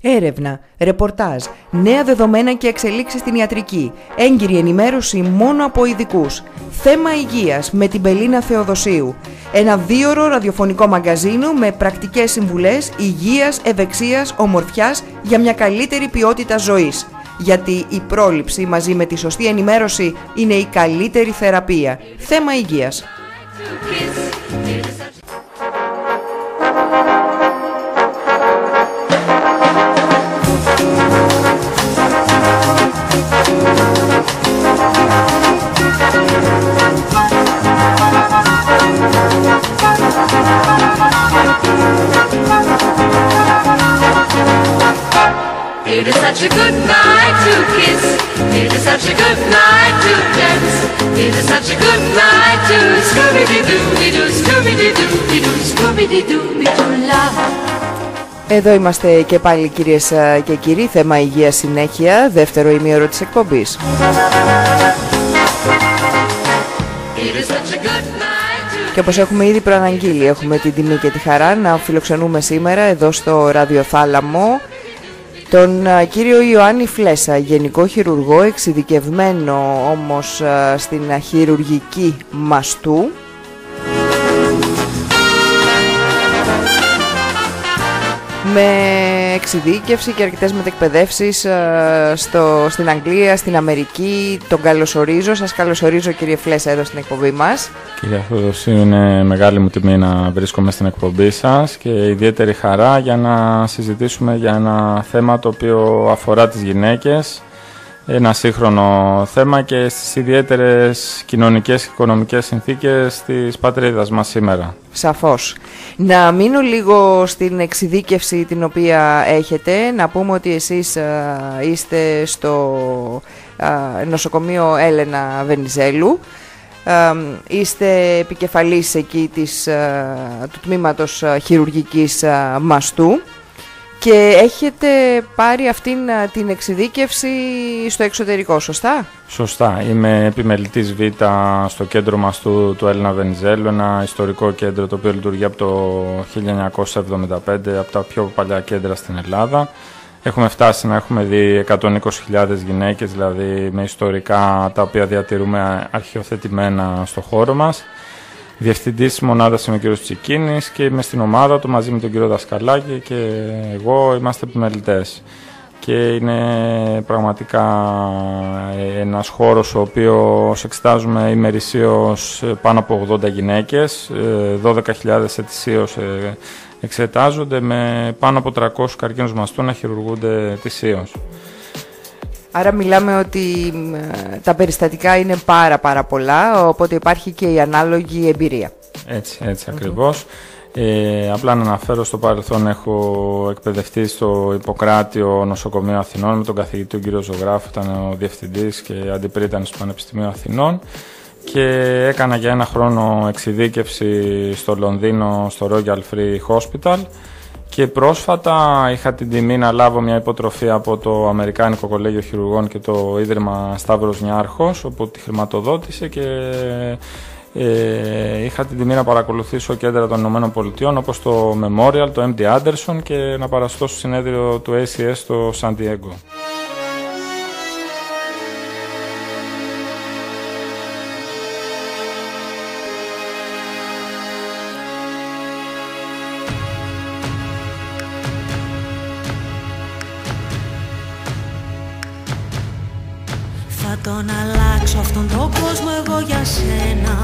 Έρευνα, ρεπορτάζ, νέα δεδομένα και εξελίξεις στην ιατρική, έγκυρη ενημέρωση μόνο από ειδικούς. Θέμα υγείας με την Πελίνα Θεοδοσίου. Ένα δίωρο ραδιοφωνικό μαγκαζίνο με πρακτικές συμβουλές υγείας, ευεξίας, ομορφιάς για μια καλύτερη ποιότητα ζωής. Γιατί η πρόληψη μαζί με τη σωστή ενημέρωση είναι η καλύτερη θεραπεία. Θέμα υγείας. It is such a good night to kiss. It is such a good night to dance. It is such a good night to Scooby-Doo-Doo-Doo, Scooby-Doo-Doo-Doo, Scooby-Doo-Doo-Doo, love. Εδώ είμαστε και πάλι κυρίες ε, και κύριοι, θέμα υγεία συνέχεια, δεύτερο ημίωρο της εκπομπής. It is such a good night to Και όπως έχουμε ήδη προαναγγείλει, έχουμε την τιμή και τη χαρά να φιλοξενούμε σήμερα εδώ στο ραδιοθάλαμο τον α, κύριο Ιωάννη Φλέσα, γενικό χειρουργό, εξειδικευμένο όμως α, στην α, χειρουργική μαστού. Με εξειδίκευση και αρκετές μετεκπαιδεύσεις α, στο, στην Αγγλία, στην Αμερική. Τον καλωσορίζω. Σας καλωσορίζω κύριε Φλέσα εδώ στην εκπομπή μας. Κύριε Θεοδοσίου, είναι μεγάλη μου τιμή να βρίσκομαι στην εκπομπή σας και ιδιαίτερη χαρά για να συζητήσουμε για ένα θέμα το οποίο αφορά τις γυναίκες, ένα σύγχρονο θέμα και στις ιδιαίτερες κοινωνικές και οικονομικές συνθήκες της πατρίδας μας σήμερα. Σαφώς. Να μείνω λίγο στην εξειδίκευση την οποία έχετε. Να πούμε ότι εσείς α, είστε στο α, νοσοκομείο Έλενα Βενιζέλου. Α, είστε επικεφαλής εκεί της, α, του τμήματος α, χειρουργικής α, μαστού και έχετε πάρει αυτήν α, την εξειδίκευση στο εξωτερικό, σωστά; Σωστά. Είμαι επιμελητής Β στο κέντρο μας του, του Έλληνα Βενιζέλου, ένα ιστορικό κέντρο το οποίο λειτουργεί από το 1975, από τα πιο παλιά κέντρα στην Ελλάδα. Έχουμε φτάσει να έχουμε δει 120.000 γυναίκες, δηλαδή με ιστορικά τα οποία διατηρούμε αρχιοθετημένα στο χώρο μας. Διευθυντής της μονάδας είμαι ο κύριος Τσικίνης και είμαι στην ομάδα του μαζί με τον κύριο Δασκαλάκη και εγώ είμαστε επιμελητές. Και είναι πραγματικά ένας χώρος ο οποίος εξετάζουμε ημερησίως πάνω από 80 γυναίκες, ε, 12.000 ετησίως ε, εξετάζονται με πάνω από 300 καρκίνους μαστού να χειρουργούνται ετησίως. Άρα μιλάμε ότι μ, ε, τα περιστατικά είναι πάρα πάρα πολλά, οπότε υπάρχει και η ανάλογη εμπειρία. Έτσι, έτσι ακριβώς. Ε, απλά να αναφέρω στο παρελθόν έχω εκπαιδευτεί στο Ιπποκράτιο Νοσοκομείο Αθηνών με τον καθηγητή τον κύριο Ζωγράφου, ήταν ο διευθυντής και αντιπρίτανης στο Πανεπιστημίο Αθηνών και έκανα για ένα χρόνο εξειδίκευση στο Λονδίνο στο Royal Free Hospital και πρόσφατα είχα την τιμή να λάβω μια υποτροφία από το Αμερικάνικο Κολέγιο Χειρουργών και το Ίδρυμα Σταύρος Νιάρχος όπου τη χρηματοδότησε και ε, είχα την τιμή να παρακολουθήσω κέντρα των Ηνωμένων Πολιτειών όπως το Memorial, το MD Anderson και να παραστώ στο συνέδριο του ACS στο San Diego. Θα τον αλλάξω αυτόν τον κόσμο εγώ για σένα.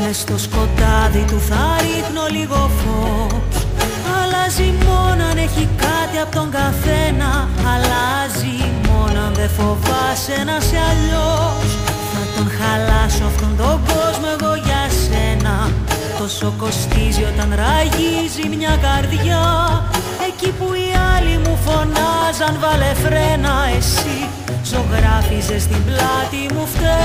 Μες στο σκοτάδι του θα ρίχνω λίγο φως. Αλλάζει μόνο αν έχει κάτι από τον καθένα. Αλλάζει μόνο αν δεν φοβάσαι να σε αλλιώς. Θα τον χαλάσω αυτόν τον κόσμο εγώ για σένα. Τόσο κοστίζει όταν ραγίζει μια καρδιά. Εκεί που οι άλλοι μου φωνάζαν βάλε φρένα Εσύ ζωγράφιζες στην πλάτη μου φτερά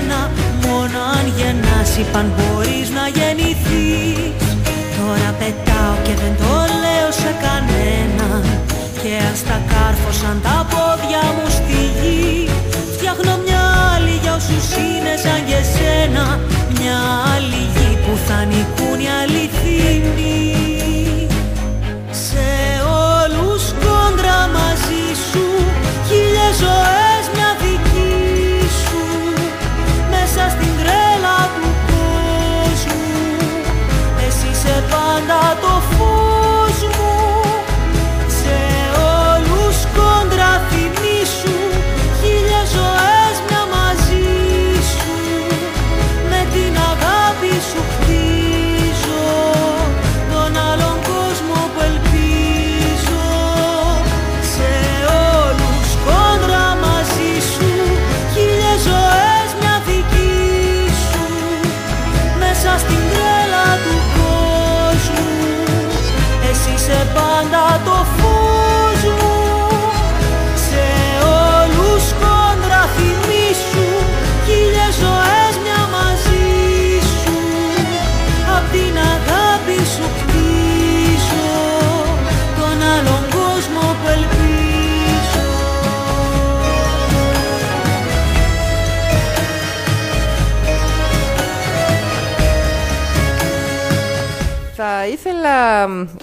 ξένα Μόνο αν γεννάς. Είπαν μπορείς να γεννηθείς Τώρα πετάω και δεν το λέω σε κανένα. Και ας τα κάρφωσαν τα πόδια μου στη γη. Φτιάχνω μια άλλη για όσους είναι σαν και σένα. Μια άλλη γη που θα νικούν οι αληθινοί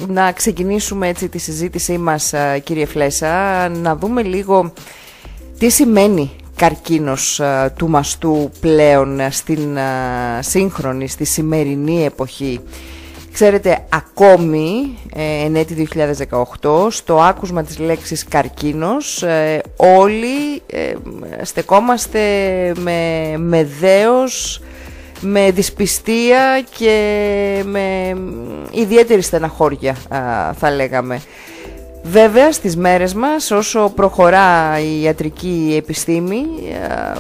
να ξεκινήσουμε έτσι τη συζήτησή μας α, κύριε Φλέσα να δούμε λίγο τι σημαίνει καρκίνος α, του μαστού πλέον α, στην α, σύγχρονη, στη σημερινή εποχή. Ξέρετε, ακόμη ε, εν έτη 2018, στο άκουσμα της λέξης καρκίνος, ε, όλοι ε, στεκόμαστε με, με δέος, με δυσπιστία και με ιδιαίτερη στεναχώρια α, θα λέγαμε. Βέβαια στις μέρες μας όσο προχωρά η ιατρική επιστήμη α,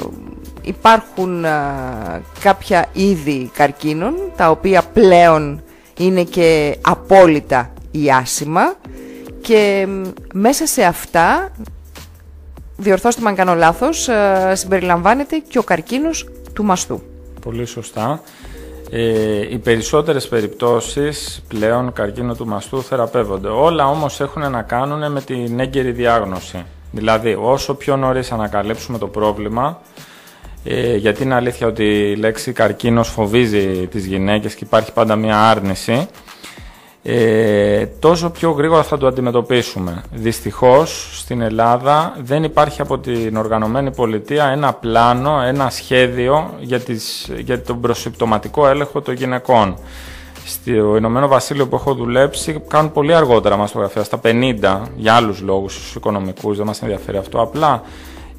υπάρχουν α, κάποια είδη καρκίνων τα οποία πλέον είναι και απόλυτα ιάσιμα και μ, μέσα σε αυτά, διορθώστε με αν κάνω λάθος, α, συμπεριλαμβάνεται και ο καρκίνος του μαστού. Πολύ σωστά. Ε, οι περισσότερες περιπτώσεις πλέον καρκίνο του μαστού θεραπεύονται. Όλα όμως έχουν να κάνουν με την έγκαιρη διάγνωση. Δηλαδή, όσο πιο νωρίς ανακαλύψουμε το πρόβλημα, ε, γιατί είναι αλήθεια ότι η λέξη καρκίνος φοβίζει τις γυναίκες και υπάρχει πάντα μια άρνηση, ε, τόσο πιο γρήγορα θα το αντιμετωπίσουμε. Δυστυχώς στην Ελλάδα δεν υπάρχει από την οργανωμένη πολιτεία ένα πλάνο, ένα σχέδιο για, τις, για τον προσυμπτωματικό έλεγχο των γυναικών. Στο Ηνωμένο Βασίλειο που έχω δουλέψει κάνουν πολύ αργότερα μαστογραφία, στα 50, για άλλους λόγους, στους οικονομικούς, δεν μας ενδιαφέρει αυτό. Απλά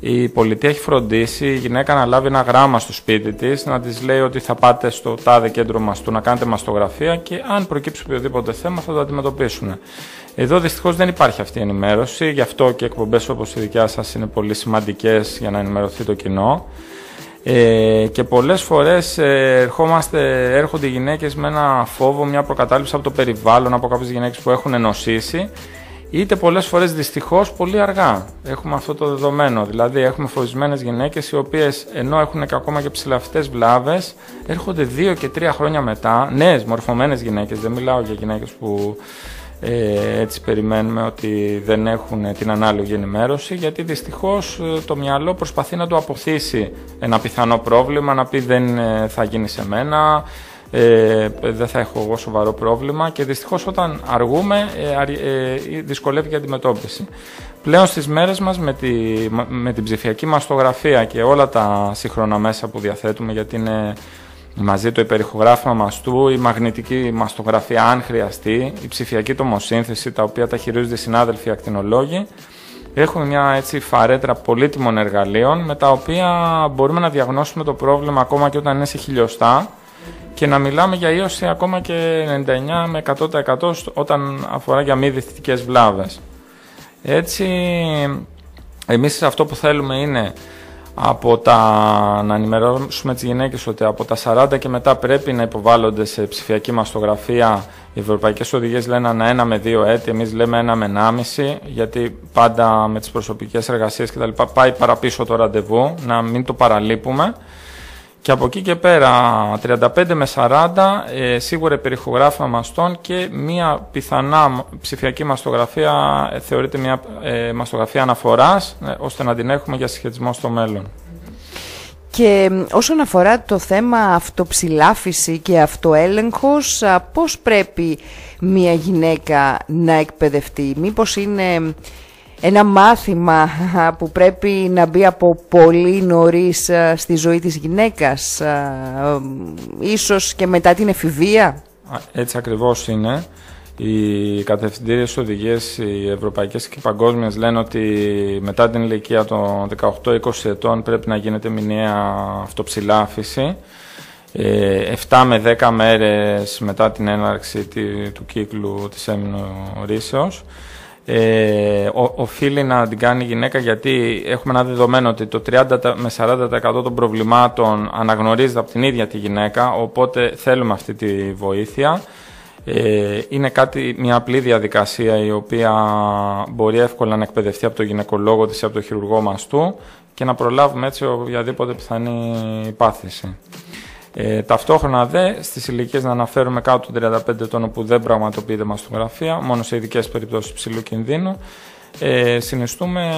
η πολιτεία έχει φροντίσει η γυναίκα να λάβει ένα γράμμα στο σπίτι της, να της λέει ότι θα πάτε στο τάδε κέντρο μαστού να κάνετε μαστογραφία και αν προκύψει οποιοδήποτε θέμα θα το αντιμετωπίσουν. Εδώ δυστυχώς δεν υπάρχει αυτή η ενημέρωση, γι' αυτό και εκπομπές όπως η δικιά σας είναι πολύ σημαντικές για να ενημερωθεί το κοινό. Ε, και πολλές φορές ε, ερχόμαστε, έρχονται οι γυναίκες με ένα φόβο, μια προκατάληψη από το περιβάλλον, από κάποιες γυναίκες που έχουν ενωσήσει είτε πολλές φορές δυστυχώς πολύ αργά. Έχουμε αυτό το δεδομένο. Δηλαδή έχουμε φοβισμένες γυναίκες οι οποίες ενώ έχουν και ακόμα και ψηλαφτές βλάβες έρχονται δύο και τρία χρόνια μετά, νέες μορφωμένες γυναίκες, δεν μιλάω για γυναίκες που ε, έτσι περιμένουμε ότι δεν έχουν την ανάλογη ενημέρωση γιατί δυστυχώς ε, το μυαλό προσπαθεί να του αποθήσει ένα πιθανό πρόβλημα, να πει δεν ε, θα γίνει σε μένα, ε, δεν θα έχω εγώ σοβαρό πρόβλημα και δυστυχώς όταν αργούμε ε, αρι- ε, δυσκολεύει και η αντιμετώπιση. Πλέον στις μέρες μας με, τη, με την ψηφιακή μαστογραφία και όλα τα σύγχρονα μέσα που διαθέτουμε γιατί είναι μαζί το υπερηχογράφημα μαστού, η μαγνητική μαστογραφία αν χρειαστεί, η ψηφιακή τομοσύνθεση τα οποία τα χειρίζονται οι συνάδελφοι ακτινολόγοι Έχουμε μια έτσι φαρέτρα πολύτιμων εργαλείων με τα οποία μπορούμε να διαγνώσουμε το πρόβλημα ακόμα και όταν είναι σε χιλιοστά και να μιλάμε για ίωση ακόμα και 99 με 100% στο- όταν αφορά για μη δυστικές βλάβες. Έτσι, εμείς αυτό που θέλουμε είναι από τα, να ενημερώσουμε τις γυναίκες ότι από τα 40 και μετά πρέπει να υποβάλλονται σε ψηφιακή μαστογραφία. Οι ευρωπαϊκές οδηγίες λένε ένα, ένα με δύο έτη, εμείς λέμε ένα με ενάμιση, γιατί πάντα με τις προσωπικές εργασίες κτλ. πάει παραπίσω το ραντεβού, να μην το παραλείπουμε. Και από εκεί και πέρα, 35 με 40, ε, σίγουρα περιχογράφημα μαστών και μία πιθανά ψηφιακή μαστογραφία ε, θεωρείται μια ε, μαστογραφία αναφοράς, ε, ώστε να την έχουμε για συσχετισμό στο μέλλον. Και όσον αφορά το θέμα αυτοψηλάφιση και αυτοέλεγχος, πώς πρέπει μια γυναίκα να εκπαιδευτεί, μήπως είναι ένα μάθημα που πρέπει να μπει από πολύ νωρίς στη ζωή της γυναίκας, ίσως και μετά την εφηβεία; Έτσι ακριβώς είναι. Οι κατευθυντήριες οδηγίες, οι ευρωπαϊκές και οι παγκόσμιες λένε ότι μετά την ηλικία των 18-20 ετών πρέπει να γίνεται μηνιαία αυτοψηλάφιση. 7 ε, με 10 μέρες μετά την έναρξη του κύκλου της έμεινορήσεως ε, οφείλει να την κάνει η γυναίκα γιατί έχουμε ένα δεδομένο ότι το 30 με 40% των προβλημάτων αναγνωρίζεται από την ίδια τη γυναίκα, οπότε θέλουμε αυτή τη βοήθεια. Ε, είναι κάτι, μια απλή διαδικασία η οποία μπορεί εύκολα να εκπαιδευτεί από το γυναικολόγο της ή από το χειρουργό μαστού και να προλάβουμε έτσι οποιαδήποτε πιθανή πάθηση. Ε, ταυτόχρονα δε στις ηλικίες να αναφέρουμε κάτω των 35 ετών όπου δεν πραγματοποιείται μαστογραφία, μόνο σε ειδικές περιπτώσεις ψηλού κινδύνου, ε, συνιστούμε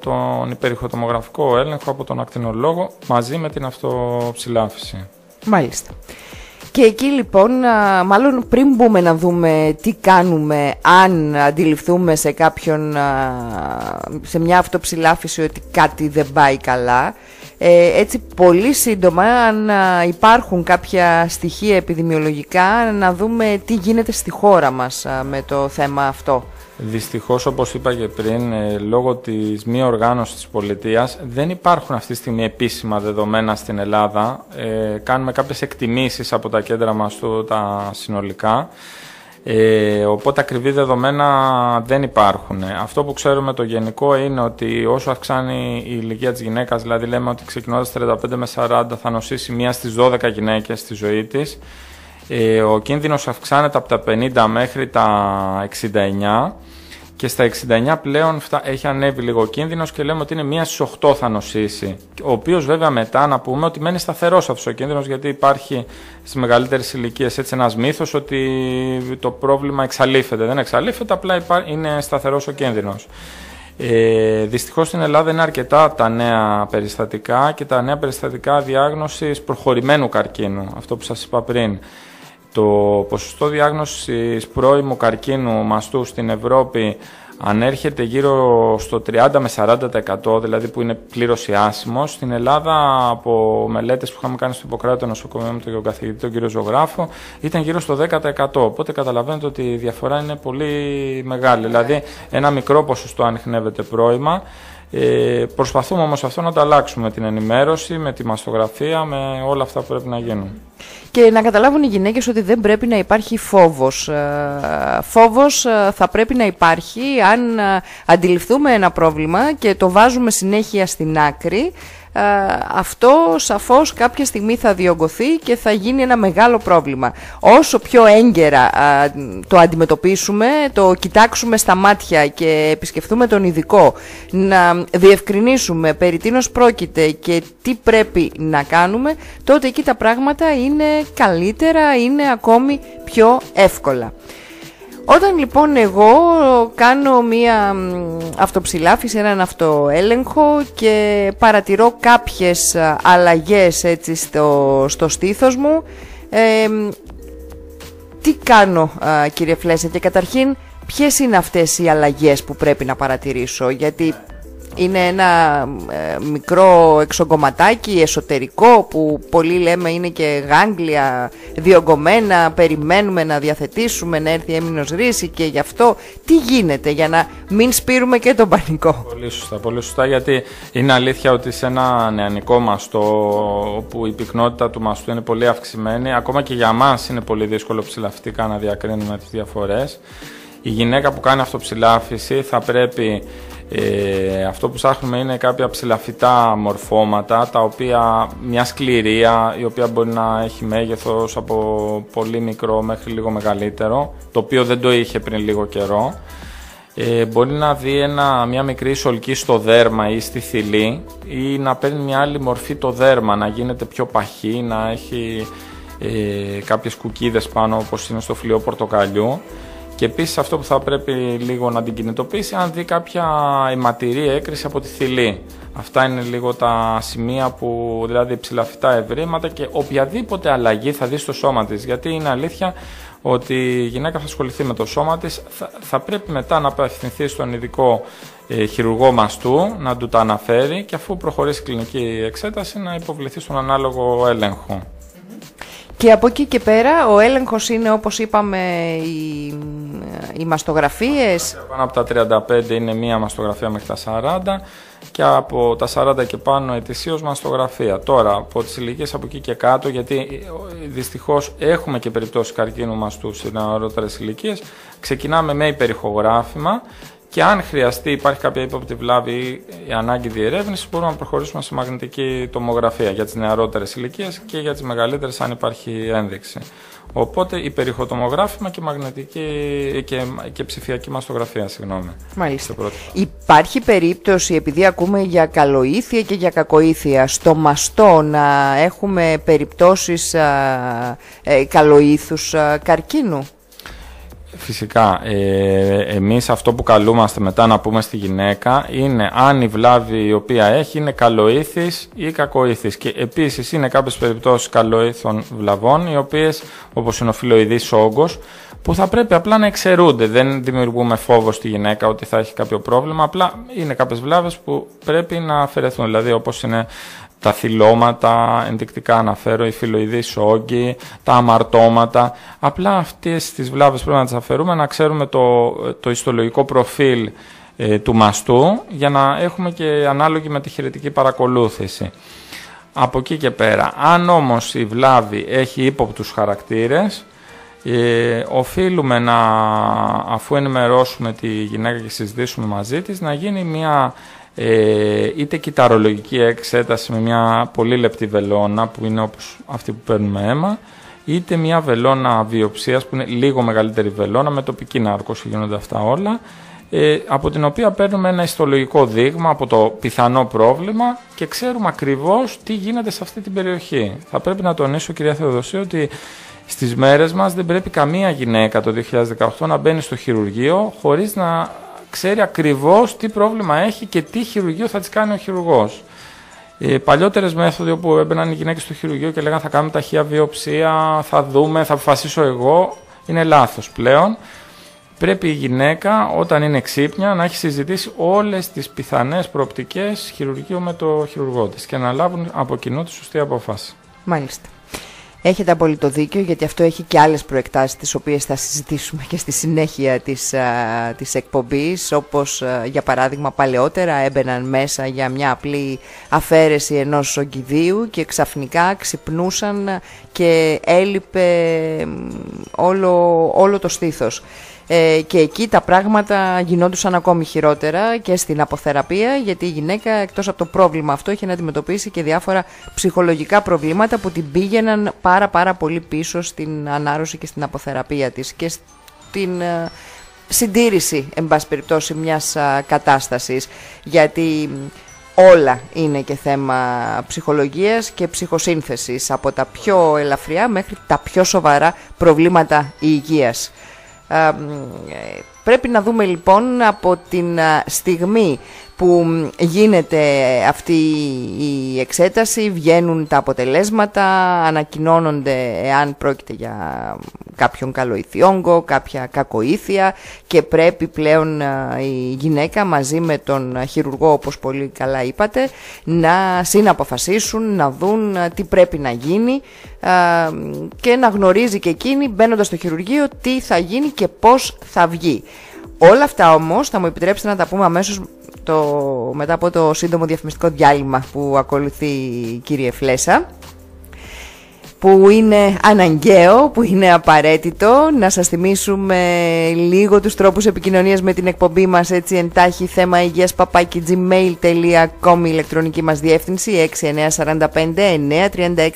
τον υπερηχοτομογραφικό έλεγχο από τον ακτινολόγο μαζί με την αυτοψηλάφιση. Μάλιστα. Και εκεί λοιπόν, μάλλον πριν μπούμε να δούμε τι κάνουμε, αν αντιληφθούμε σε κάποιον, σε μια αυτοψηλάφιση ότι κάτι δεν πάει καλά, ε, έτσι πολύ σύντομα αν υπάρχουν κάποια στοιχεία επιδημιολογικά να δούμε τι γίνεται στη χώρα μας με το θέμα αυτό. Δυστυχώς όπως είπα και πριν ε, λόγω της μη οργάνωσης της πολιτείας δεν υπάρχουν αυτή τη στιγμή επίσημα δεδομένα στην Ελλάδα. Ε, κάνουμε κάποιες εκτιμήσεις από τα κέντρα μας του, τα συνολικά. Ε, οπότε ακριβή δεδομένα δεν υπάρχουν. Αυτό που ξέρουμε το γενικό είναι ότι όσο αυξάνει η ηλικία της γυναίκας, δηλαδή λέμε ότι ξεκινώντας 35 με 40 θα νοσήσει μία στις 12 γυναίκες στη ζωή της, ε, ο κίνδυνος αυξάνεται από τα 50 μέχρι τα 69 και στα 69 πλέον έχει ανέβει λίγο κίνδυνος και λέμε ότι είναι μία στις 8 θα νοσήσει. Ο οποίος βέβαια μετά να πούμε ότι μένει σταθερός αυτός ο κίνδυνος γιατί υπάρχει στις μεγαλύτερες ηλικίες έτσι ένας μύθος ότι το πρόβλημα εξαλείφεται. Δεν εξαλείφεται, απλά είναι σταθερός ο κίνδυνος. Ε, Δυστυχώς στην Ελλάδα είναι αρκετά τα νέα περιστατικά και τα νέα περιστατικά διάγνωσης προχωρημένου καρκίνου, αυτό που σας είπα πριν. Το ποσοστό διάγνωσης πρώιμου καρκίνου μαστού στην Ευρώπη ανέρχεται γύρω στο 30 με 40% δηλαδή που είναι πλήρως ιάσιμο. Στην Ελλάδα από μελέτες που είχαμε κάνει στο Ιπποκράτο νοσοκομείο με τον καθηγητή τον κύριο Ζωγράφο ήταν γύρω στο 10%. Οπότε καταλαβαίνετε ότι η διαφορά είναι πολύ μεγάλη. Δηλαδή ένα μικρό ποσοστό ανοιχνεύεται πρώιμα ε, προσπαθούμε όμως αυτό να το αλλάξουμε με την ενημέρωση, με τη μαστογραφία, με όλα αυτά που πρέπει να γίνουν. Και να καταλάβουν οι γυναίκες ότι δεν πρέπει να υπάρχει φόβος. Ε, φόβος ε, θα πρέπει να υπάρχει αν ε, αντιληφθούμε ένα πρόβλημα και το βάζουμε συνέχεια στην άκρη ε, αυτό σαφώς κάποια στιγμή θα διωγγωθεί και θα γίνει ένα μεγάλο πρόβλημα. Όσο πιο έγκαιρα το αντιμετωπίσουμε, το κοιτάξουμε στα μάτια και επισκεφθούμε τον ειδικό, να διευκρινίσουμε περί τίνος πρόκειται και τι πρέπει να κάνουμε, τότε εκεί τα πράγματα είναι καλύτερα, είναι ακόμη πιο εύκολα. Όταν λοιπόν εγώ κάνω μία αυτοψηλάφιση, έναν αυτοέλεγχο και παρατηρώ κάποιες αλλαγές έτσι στο, στο στήθος μου, τι κάνω κύριε Φλέσσα και καταρχήν ποιες είναι αυτές οι αλλαγές που πρέπει να παρατηρήσω; Γιατί είναι ένα ε, μικρό εξογκωματάκι εσωτερικό που πολλοί λέμε είναι και γάγκλια διογκωμένα, περιμένουμε να διαθετήσουμε να έρθει έμεινος ρίση και γι' αυτό τι γίνεται για να μην σπείρουμε και τον πανικό; Πολύ σωστά, πολύ σωστά γιατί είναι αλήθεια ότι σε ένα νεανικό μαστό όπου η πυκνότητα του μαστού είναι πολύ αυξημένη ακόμα και για μας είναι πολύ δύσκολο ψηλαφτικά να διακρίνουμε τις διαφορές. Η γυναίκα που κάνει αυτοψηλάφιση θα πρέπει Ε, αυτό που ψάχνουμε είναι κάποια ψηλαφιτά μορφώματα, τα οποία μια σκληρία, η οποία μπορεί να έχει μέγεθος από πολύ μικρό μέχρι λίγο μεγαλύτερο, το οποίο δεν το είχε πριν λίγο καιρό. Ε, μπορεί να δει ένα, μια μικρή σολκή στο δέρμα ή στη θηλή ή να παίρνει μια άλλη μορφή το δέρμα, να γίνεται πιο παχύ, να έχει ε, κάποιες κουκίδες πάνω όπως είναι στο φλοιό πορτοκαλιού και επίσης αυτό που θα πρέπει λίγο να την κινητοποιήσει, αν δει κάποια αιματηρή έκρηση από τη θηλή. Αυτά είναι λίγο τα σημεία που, δηλαδή ψηλαφιτά ευρήματα και οποιαδήποτε αλλαγή θα δεις στο σώμα της. Γιατί είναι αλήθεια ότι η γυναίκα θα ασχοληθεί με το σώμα της, θα, πρέπει μετά να απευθυνθεί στον ειδικό ε, χειρουργό μαστού, να του τα αναφέρει και αφού προχωρήσει η κλινική εξέταση να υποβληθεί στον ανάλογο έλεγχο. Και από εκεί και πέρα ο έλεγχος είναι όπως είπαμε οι, οι μαστογραφίες. Πάνω από τα 35 είναι μία μαστογραφία μέχρι τα 40 και από τα 40 και πάνω ετησίως μαστογραφία. Τώρα από τις ηλικίες από εκεί και κάτω γιατί δυστυχώς έχουμε και περιπτώσεις καρκίνου μαστού σε νεαρότερες ηλικίες ξεκινάμε με υπερηχογράφημα και αν χρειαστεί, υπάρχει κάποια ύποπτη βλάβη ή η ανάγκη διερεύνησης, μπορούμε να προχωρήσουμε σε μαγνητική τομογραφία για τις νεαρότερες ηλικίες και για τις μεγαλύτερες, αν υπάρχει ένδειξη. Οπότε υπερηχοτομογράφημα και μαγνητική και, και ψηφιακή μαστογραφία, συγγνώμη. Μάλιστα. Υπάρχει περίπτωση, επειδή ακούμε για καλοήθεια και για κακοήθεια, στο μαστό να έχουμε περιπτώσεις α, ε, καλοήθους καρκίνου; Φυσικά. Ε, εμείς αυτό που καλούμαστε μετά να πούμε στη γυναίκα είναι αν η βλάβη η οποία έχει είναι καλοήθης ή κακοήθης. Και επίσης είναι κάποιες περιπτώσεις καλοήθων βλαβών οι οποίες όπως είναι ο φιλοειδής όγκος που θα πρέπει απλά να εξαιρούνται. Δεν δημιουργούμε φόβο στη γυναίκα ότι θα έχει κάποιο πρόβλημα. Απλά είναι κάποιες βλάβες που πρέπει να αφαιρεθούν. Δηλαδή όπως είναι τα θυλώματα, ενδεικτικά αναφέρω, οι φιλοειδείς όγκοι, τα αμαρτώματα. Απλά αυτές τις βλάβες πρέπει να τις αφαιρούμε, να ξέρουμε το, το ιστολογικό προφίλ ε, του μαστού για να έχουμε και ανάλογη με τη χειρετική παρακολούθηση. Από εκεί και πέρα, αν όμως η βλάβη έχει ύποπτους χαρακτήρες, ε, οφείλουμε να, αφού ενημερώσουμε τη γυναίκα και συζητήσουμε μαζί της, να γίνει μια ε, είτε κυταρολογική εξέταση με μια πολύ λεπτή βελόνα που είναι όπως αυτή που παίρνουμε αίμα είτε μια βελόνα βιοψίας που είναι λίγο μεγαλύτερη βελόνα με τοπική νάρκωση γίνονται αυτά όλα ε, από την οποία παίρνουμε ένα ιστολογικό δείγμα από το πιθανό πρόβλημα και ξέρουμε ακριβώς τι γίνεται σε αυτή την περιοχή. Θα πρέπει να τονίσω κυρία Θεοδοσία ότι στις μέρες μας δεν πρέπει καμία γυναίκα το 2018 να μπαίνει στο χειρουργείο χωρίς να ξέρει ακριβώς τι πρόβλημα έχει και τι χειρουργείο θα της κάνει ο χειρουργός. Οι παλιότερες μέθοδοι όπου έμπαιναν οι γυναίκες στο χειρουργείο και λέγανε θα κάνουμε ταχεία βιοψία, θα δούμε, θα αποφασίσω εγώ, είναι λάθος πλέον. Πρέπει η γυναίκα όταν είναι ξύπνια να έχει συζητήσει όλες τις πιθανές προοπτικές χειρουργείου με το χειρουργό της και να λάβουν από κοινού τη σωστή αποφάση. Μάλιστα. Έχετε απολύτω δίκιο γιατί αυτό έχει και άλλες προεκτάσεις τις οποίες θα συζητήσουμε και στη συνέχεια της, α, της εκπομπής όπως για παράδειγμα παλαιότερα έμπαιναν μέσα για μια απλή αφαίρεση ενός ογκιδίου και ξαφνικά ξυπνούσαν και έλειπε όλο, όλο το στήθος. Ε, και εκεί τα πράγματα γινόντουσαν ακόμη χειρότερα και στην αποθεραπεία γιατί η γυναίκα εκτός από το πρόβλημα αυτό είχε να αντιμετωπίσει και διάφορα ψυχολογικά προβλήματα που την πήγαιναν πάρα πάρα πολύ πίσω στην ανάρρωση και στην αποθεραπεία της και στην ε, συντήρηση εν πάση περιπτώσει μιας κατάστασης γιατί όλα είναι και θέμα ψυχολογίας και ψυχοσύνθεσης από τα πιο ελαφριά μέχρι τα πιο σοβαρά προβλήματα υγείας. Πρέπει να δούμε λοιπόν από την στιγμή που γίνεται αυτή η εξέταση, βγαίνουν τα αποτελέσματα, ανακοινώνονται εάν πρόκειται για κάποιον καλοηθιόγκο, κάποια κακοήθεια και πρέπει πλέον η γυναίκα μαζί με τον χειρουργό όπως πολύ καλά είπατε να συναποφασίσουν, να δουν τι πρέπει να γίνει και να γνωρίζει και εκείνη μπαίνοντας στο χειρουργείο τι θα γίνει και πώς θα βγει. Όλα αυτά όμως θα μου επιτρέψετε να τα πούμε αμέσως το, μετά από το σύντομο διαφημιστικό διάλειμμα που ακολουθεί κύριε Φλέσα. Που είναι αναγκαίο, που είναι απαραίτητο. Να σας θυμίσουμε λίγο τους τρόπους επικοινωνίας με την εκπομπή μας έτσι εντάχει θέμα υγείας παπάκι gmail.com η ηλεκτρονική μας διεύθυνση 6945 936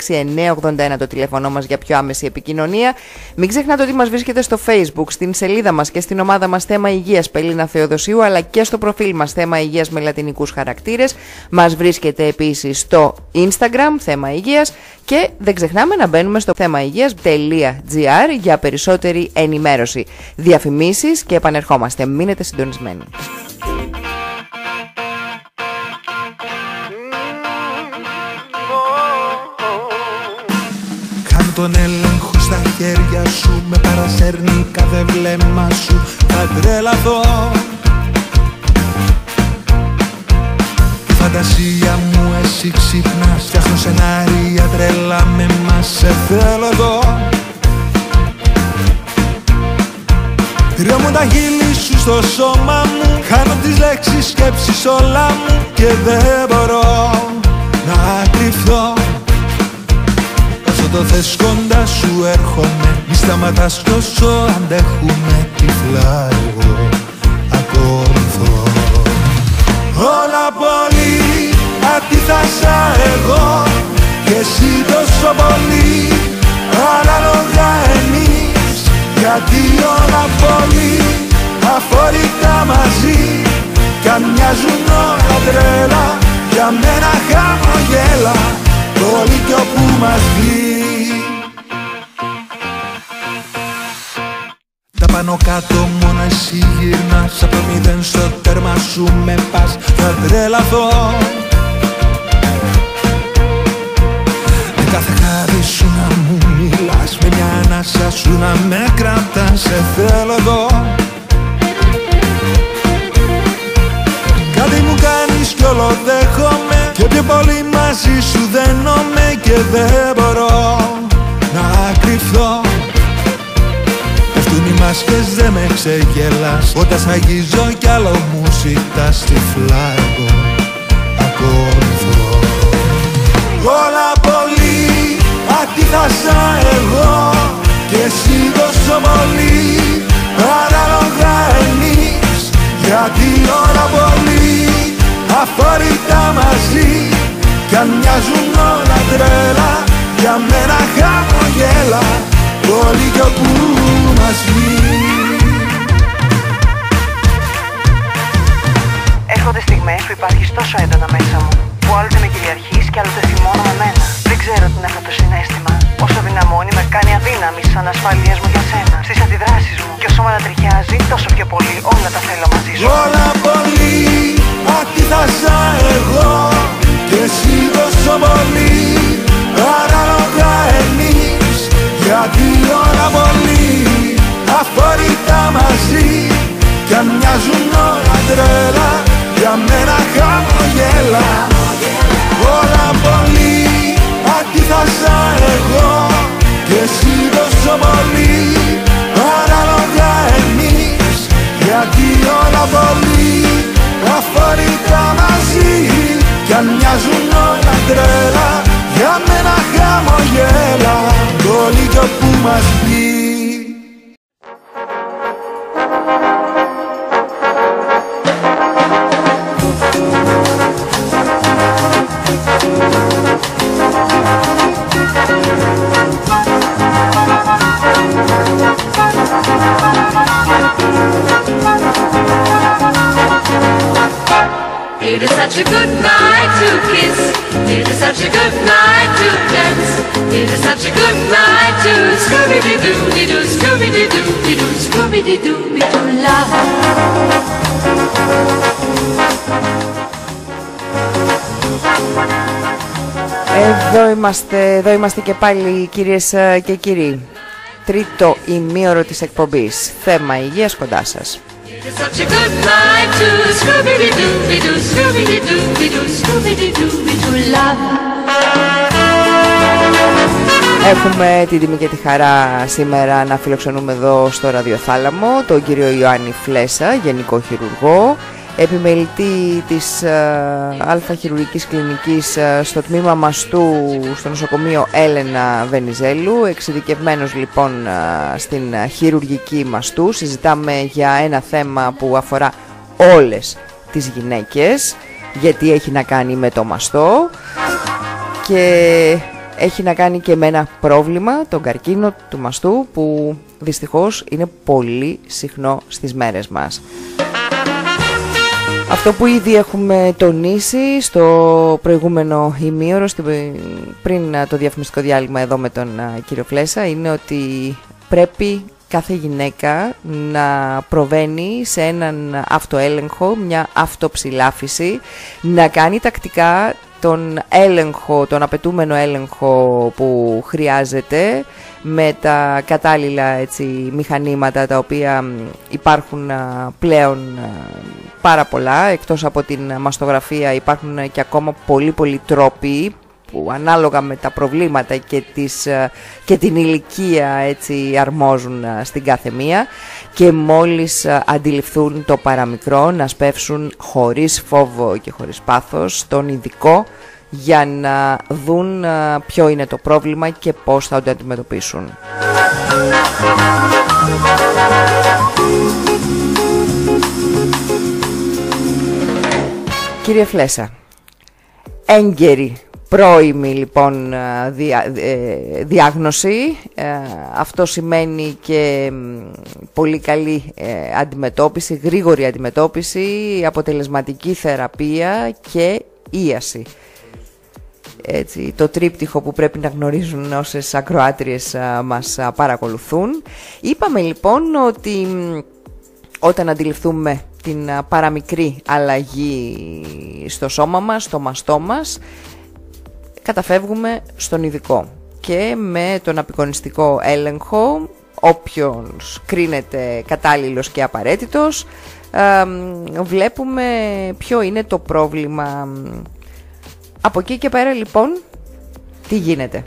981 το τηλέφωνο μας για πιο άμεση επικοινωνία. Μην ξεχνάτε ότι μας βρίσκεται στο facebook, στην σελίδα μας και στην ομάδα μας θέμα υγείας Πελίνα Θεοδοσίου αλλά και στο προφίλ μας θέμα υγείας με λατινικούς χαρακτήρες. Μας βρίσκεται επίσης στο instagram θέμα υγείας και δεν ξεχνάμε να μπαίνουμε στο θέμα υγείας.gr για περισσότερη ενημέρωση. Διαφημίσεις και επανερχόμαστε. Μείνετε συντονισμένοι. Κάν τον έλεγχο στα χέρια σου Με παρασέρνει κάθε βλέμμα σου Θα τρελαθώ φαντασία μου εσύ ξυπνάς. Φτιάχνω σενάρια τρελά με μας Σε θέλω εδώ. Τριώ μου τα χείλη σου στο σώμα μου. Χάνω τις λέξεις σκέψεις όλα μου. Και δεν μπορώ να κρυφθώ Όσο το θες κοντά σου έρχομαι. Μη σταματάς κι όσο αντέχουμε τυφλά εγώ. Ακολουθώ. Όλα πολύ αντίθασα εγώ. Και εσύ τόσο πολύ ανάλογα εμείς. Γιατί όλα πολύ αφορικά μαζί. Κι αν μοιάζουν όλα τρέλα Για μένα χαμογέλα. Όλοι κι όπου μας βγει Τα πάνω κάτω μόνο εσύ γυρνάς. Από το μηδέν στο τέρμα σου με πας. Θα τρελαθώ Με μια ανάσα σου να με κρατάς Σε θέλω εδώ. Κάτι μου κάνεις κι όλο δέχομαι Και πιο πολύ μαζί σου δένομαι Και δεν μπορώ να κρυφθώ. Πέφτουν οι μάσκες δεν με ξεγελάς Όταν σ' αγγίζω κι άλλο μου ζητάς τυφλά εγώ ακολουθώ Όλα πολύ αντίθασα εγώ Και εσύ τόσο πολύ παράλογα εμείς Γιατί όλα πολύ αφορικά μαζί Κι αν μοιάζουν όλα τρέλα Για μένα χαμογέλα Όλοι κι όπου μας βγει Έρχονται στιγμές που υπάρχεις τόσο έντονα μέσα μου Που άλλοτε με κυριαρχείς και άλλοτε θυμώνω με μένα Δεν ξέρω τι είναι αυτό το συνέστημα. Όσο δυναμώνει με κάνει αδύναμη σαν ασφαλείας μου για σένα. Στις αντιδράσεις μου. Και όσο με ανατριχιάζει Τόσο πιο πολύ όλα τα θέλω μαζί σου. Όλα πολύ αντίθασα εγώ. Και εσύ τόσο πολύ Παράλογα εμείς. Γιατί όλα πολύ Αφορικά μαζί. Κι αν μοιάζουν όλα τρέλα Για μένα χαμογέλα. Όλα πολύ αντίθασα εγώ Και εσύ τόσο πολύ Παράλογα εμείς. Γιατί όλα πολύ αφορικά μαζί. Κι αν μοιάζουν όλα τρέλα Για μένα χαμογέλα. Όλοι κι όπου μας πει It is such a good night to kiss. It is such a good night to dance. It is such a good night to Scooby-Doo-Doo-Doo, Scooby-Doo-Doo-Doo, Scooby-Doo-Doo-Doo, love. Εδώ είμαστε, εδώ είμαστε και πάλι κυρίες ε, και κύριοι. Τρίτο ημίωρο της εκπομπής. Θέμα υγείας κοντά σας. It is such a good night to Scooby-Doo-Doo, Scooby-Doo-Doo, Scooby-Doo-Doo, love. Έχουμε την τιμή και τη χαρά σήμερα να φιλοξενούμε εδώ στο ραδιοθάλαμο τον κύριο Ιωάννη Φλέσα, γενικό χειρουργό, επιμελητή της ε, Αλφα Χειρουργικής Κλινικής ε, στο τμήμα μαστού στο νοσοκομείο Έλενα Βενιζέλου εξειδικευμένος λοιπόν ε, στην ε, χειρουργική μαστού συζητάμε για ένα θέμα που αφορά όλες τις γυναίκες γιατί έχει να κάνει με το μαστό και έχει να κάνει και με ένα πρόβλημα, τον καρκίνο του μαστού που δυστυχώς είναι πολύ συχνό στις μέρες μας. Αυτό που ήδη έχουμε τονίσει στο προηγούμενο ημίωρο στην- πριν α, το διαφημιστικό διάλειμμα εδώ με τον α, κύριο Φλέσα είναι ότι πρέπει κάθε γυναίκα να προβαίνει σε έναν αυτοέλεγχο, μια αυτοψηλάφιση, να κάνει τακτικά τον έλεγχο, τον απαιτούμενο έλεγχο που χρειάζεται με τα κατάλληλα έτσι, μηχανήματα τα οποία μ, υπάρχουν α, πλέον α, πάρα πολλά εκτός από την μαστογραφία υπάρχουν και ακόμα πολύ πολύ τρόποι που ανάλογα με τα προβλήματα και, τις, α, και την ηλικία έτσι αρμόζουν α, στην κάθε μία και μόλις α, αντιληφθούν το παραμικρό να σπεύσουν χωρίς φόβο και χωρίς πάθος τον ειδικό για να δουν α, ποιο είναι το πρόβλημα και πώς θα το αντιμετωπίσουν. Κύριε Φλέσα, έγκαιρη, πρώιμη λοιπόν α, δια- ε, διάγνωση. Ε, Αυτό σημαίνει και μ, πολύ καλή ε, αντιμετώπιση, γρήγορη αντιμετώπιση, αποτελεσματική θεραπεία και ίαση. Έτσι, το τρίπτυχο που πρέπει να γνωρίζουν όσες ακροάτριες α, μας α, παρακολουθούν. Είπαμε λοιπόν ότι μ, όταν αντιληφθούμε την α, παραμικρή αλλαγή στο σώμα μας, στο μαστό μας, καταφεύγουμε στον ειδικό. Και με τον απεικονιστικό έλεγχο, όποιος κρίνεται κατάλληλος και απαραίτητος, α, μ, βλέπουμε ποιο είναι το πρόβλημα. Από εκεί και πέρα λοιπόν, τι γίνεται.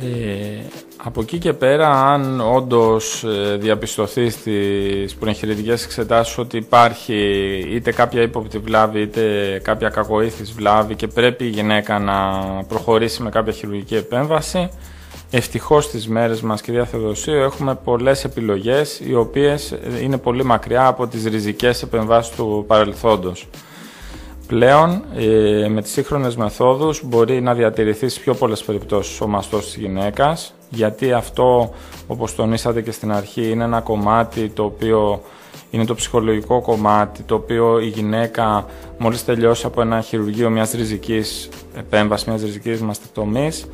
Ε, από εκεί και πέρα, αν όντως ε, διαπιστωθείς στις προεγχειρητικές εξετάσεις ότι υπάρχει είτε κάποια ύποπτη βλάβη είτε κάποια κακοήθης βλάβη και πρέπει η γυναίκα να προχωρήσει με κάποια χειρουργική επέμβαση, ευτυχώς στις μέρες μας, κυρία Θεοδοσίου, έχουμε πολλές επιλογές οι οποίες ε, είναι πολύ μακριά από τις ριζικές επεμβάσεις του παρελθόντος. Πλέον, ε, με τις σύγχρονες μεθόδους μπορεί να διατηρηθείς σε πιο πολλές περιπτώσεις ο μαστός της γυναίκας, γιατί αυτό, όπως τονίσατε και στην αρχή, είναι ένα κομμάτι το οποίο είναι το ψυχολογικό κομμάτι, το οποίο η γυναίκα μόλις τελειώσει από ένα χειρουργείο μιας ριζικής επέμβασης, μιας ριζικής μαστεκτομής,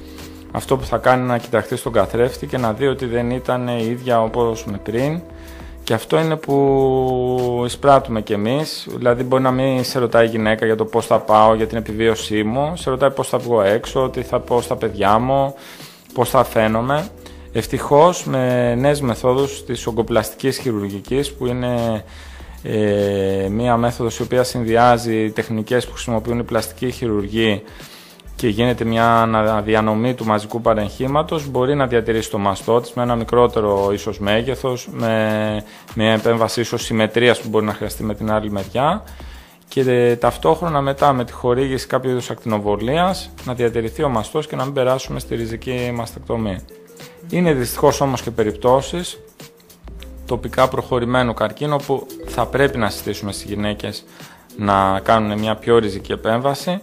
αυτό που θα κάνει είναι να κοιταχτεί στον καθρέφτη και να δει ότι δεν ήταν η ίδια όπως με πριν και αυτό είναι που εισπράττουμε κι εμείς. Δηλαδή, μπορεί να μην σε ρωτάει η γυναίκα για το πώς θα πάω, για την επιβίωσή μου. Σε ρωτάει πώς θα βγω έξω, τι θα πω στα παιδιά μου, πώς θα φαίνομαι. Ευτυχώς, με νέες μεθόδους της ογκοπλαστικής χειρουργικής, που είναι ε, μία μέθοδος η οποία συνδυάζει τεχνικές που χρησιμοποιούν οι πλαστικοί χειρουργοί και γίνεται μια αναδιανομή του μαζικού παρεγχήματος μπορεί να διατηρήσει το μαστό της με ένα μικρότερο ίσως μέγεθος, με μια επέμβαση ίσως συμμετρίας που μπορεί να χρειαστεί με την άλλη μεριά και ε, ταυτόχρονα μετά με τη χορήγηση κάποιου είδους ακτινοβολίας να διατηρηθεί ο μαστός και να μην περάσουμε στη ριζική μαστεκτομή. Είναι δυστυχώς όμως και περιπτώσεις τοπικά προχωρημένου καρκίνου που θα πρέπει να συστήσουμε στις γυναίκες να κάνουν μια πιο ριζική επέμβαση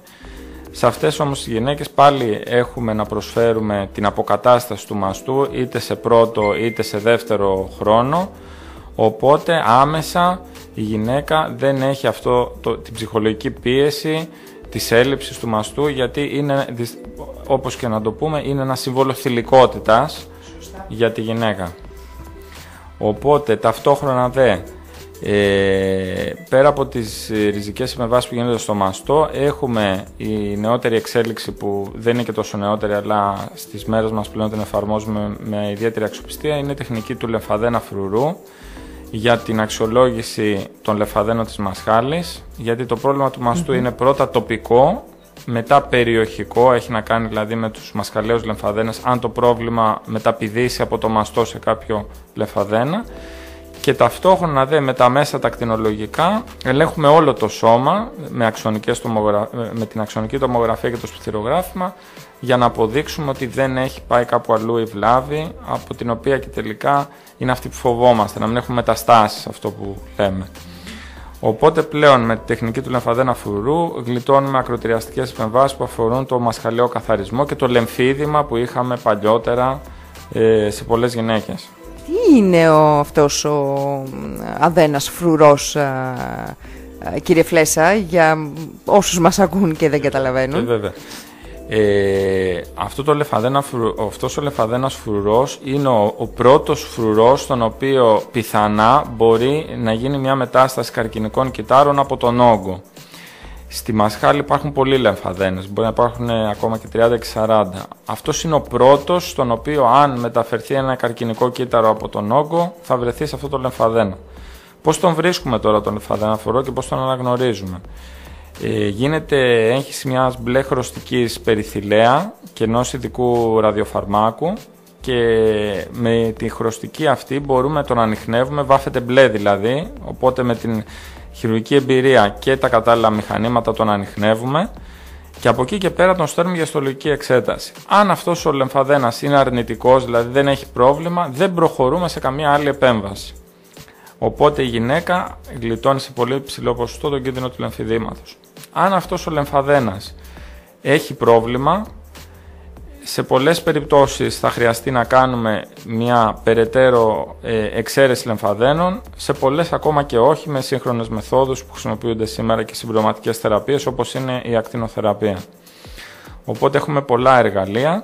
σε αυτές όμως τις γυναίκες πάλι έχουμε να προσφέρουμε την αποκατάσταση του μαστού είτε σε πρώτο είτε σε δεύτερο χρόνο οπότε άμεσα η γυναίκα δεν έχει αυτό το, την ψυχολογική πίεση της έλλειψης του μαστού γιατί είναι, δυσ- όπως και να το πούμε, είναι ένα σύμβολο θηλυκότητας για τη γυναίκα. Οπότε ταυτόχρονα δε, ε, πέρα από τις ε, ριζικές επεμβάσεις που γίνονται στο μαστό, έχουμε η νεότερη εξέλιξη που δεν είναι και τόσο νεότερη, αλλά στις μέρες μας πλέον την εφαρμόζουμε με ιδιαίτερη αξιοπιστία, είναι η τεχνική του λεμφαδένα φρουρού για την αξιολόγηση των λεφαδένων της μασχάλης, γιατί το πρόβλημα του μαστού είναι πρώτα τοπικό, μετά περιοχικό, έχει να κάνει δηλαδή με τους μασχαλαίους λεμφαδένες, αν το πρόβλημα μεταπηδήσει από το μαστό σε κάποιο λεμφαδένα και ταυτόχρονα δε με τα μέσα τα κτηνολογικά ελέγχουμε όλο το σώμα με, αξονικές τομογρα... με την αξονική τομογραφία και το σπιθυρογράφημα για να αποδείξουμε ότι δεν έχει πάει κάπου αλλού η βλάβη από την οποία και τελικά είναι αυτή που φοβόμαστε, να μην έχουμε μεταστάσεις αυτό που λέμε. Οπότε πλέον με τη τεχνική του λεμφαδένα φρουρού γλιτώνουμε ακροτηριαστικές επεμβάσεις που αφορούν το μασχαλαίο καθαρισμό και το λεμφίδημα που είχαμε παλιότερα ε, σε πολλές γυναίκες. Τι είναι ο, αυτός ο αδένας φρουρός, κύριε Φλέσα, για όσους μας ακούν και δεν καταλαβαίνουν; Ε, βέβαια. Ε, αυτό το λεφαδένα, αυτός ο λεφαδένας φρουρός είναι ο, ο πρώτος φρουρός στον οποίο πιθανά μπορεί να γίνει μια μετάσταση καρκινικών κυτάρων από τον όγκο. Στη Μασχάλη υπάρχουν πολλοί λεμφαδένες, μπορεί να υπάρχουν ακόμα και 30 και 40. Αυτός είναι ο πρώτος στον οποίο αν μεταφερθεί ένα καρκινικό κύτταρο από τον όγκο θα βρεθεί σε αυτό το λεμφαδένα. Πώς τον βρίσκουμε τώρα τον λεμφαδένα φρουρό και πώς τον αναγνωρίζουμε. Ε, γίνεται έγχυση μιας μπλε χρωστικής περιθυλαία και ενός ειδικού ραδιοφαρμάκου και με τη χρωστική αυτή μπορούμε να τον ανοιχνεύουμε, βάφεται μπλε δηλαδή, οπότε με την χειρουργική εμπειρία και τα κατάλληλα μηχανήματα τον ανοιχνεύουμε και από εκεί και πέρα τον στέλνουμε για στολογική εξέταση. Αν αυτός ο λεμφαδένας είναι αρνητικός, δηλαδή δεν έχει πρόβλημα, δεν προχωρούμε σε καμία άλλη επέμβαση. Οπότε η γυναίκα γλιτώνει σε πολύ ψηλό ποσοστό τον κίνδυνο του λεμφιδήματος. Αν αυτός ο λεμφαδένας έχει πρόβλημα, σε πολλές περιπτώσεις θα χρειαστεί να κάνουμε μια περαιτέρω ε, εξαίρεση λεμφαδένων, σε πολλές ακόμα και όχι με σύγχρονες μεθόδους που χρησιμοποιούνται σήμερα και συμπληρωματικές θεραπείες όπως είναι η ακτινοθεραπεία. Οπότε έχουμε πολλά εργαλεία.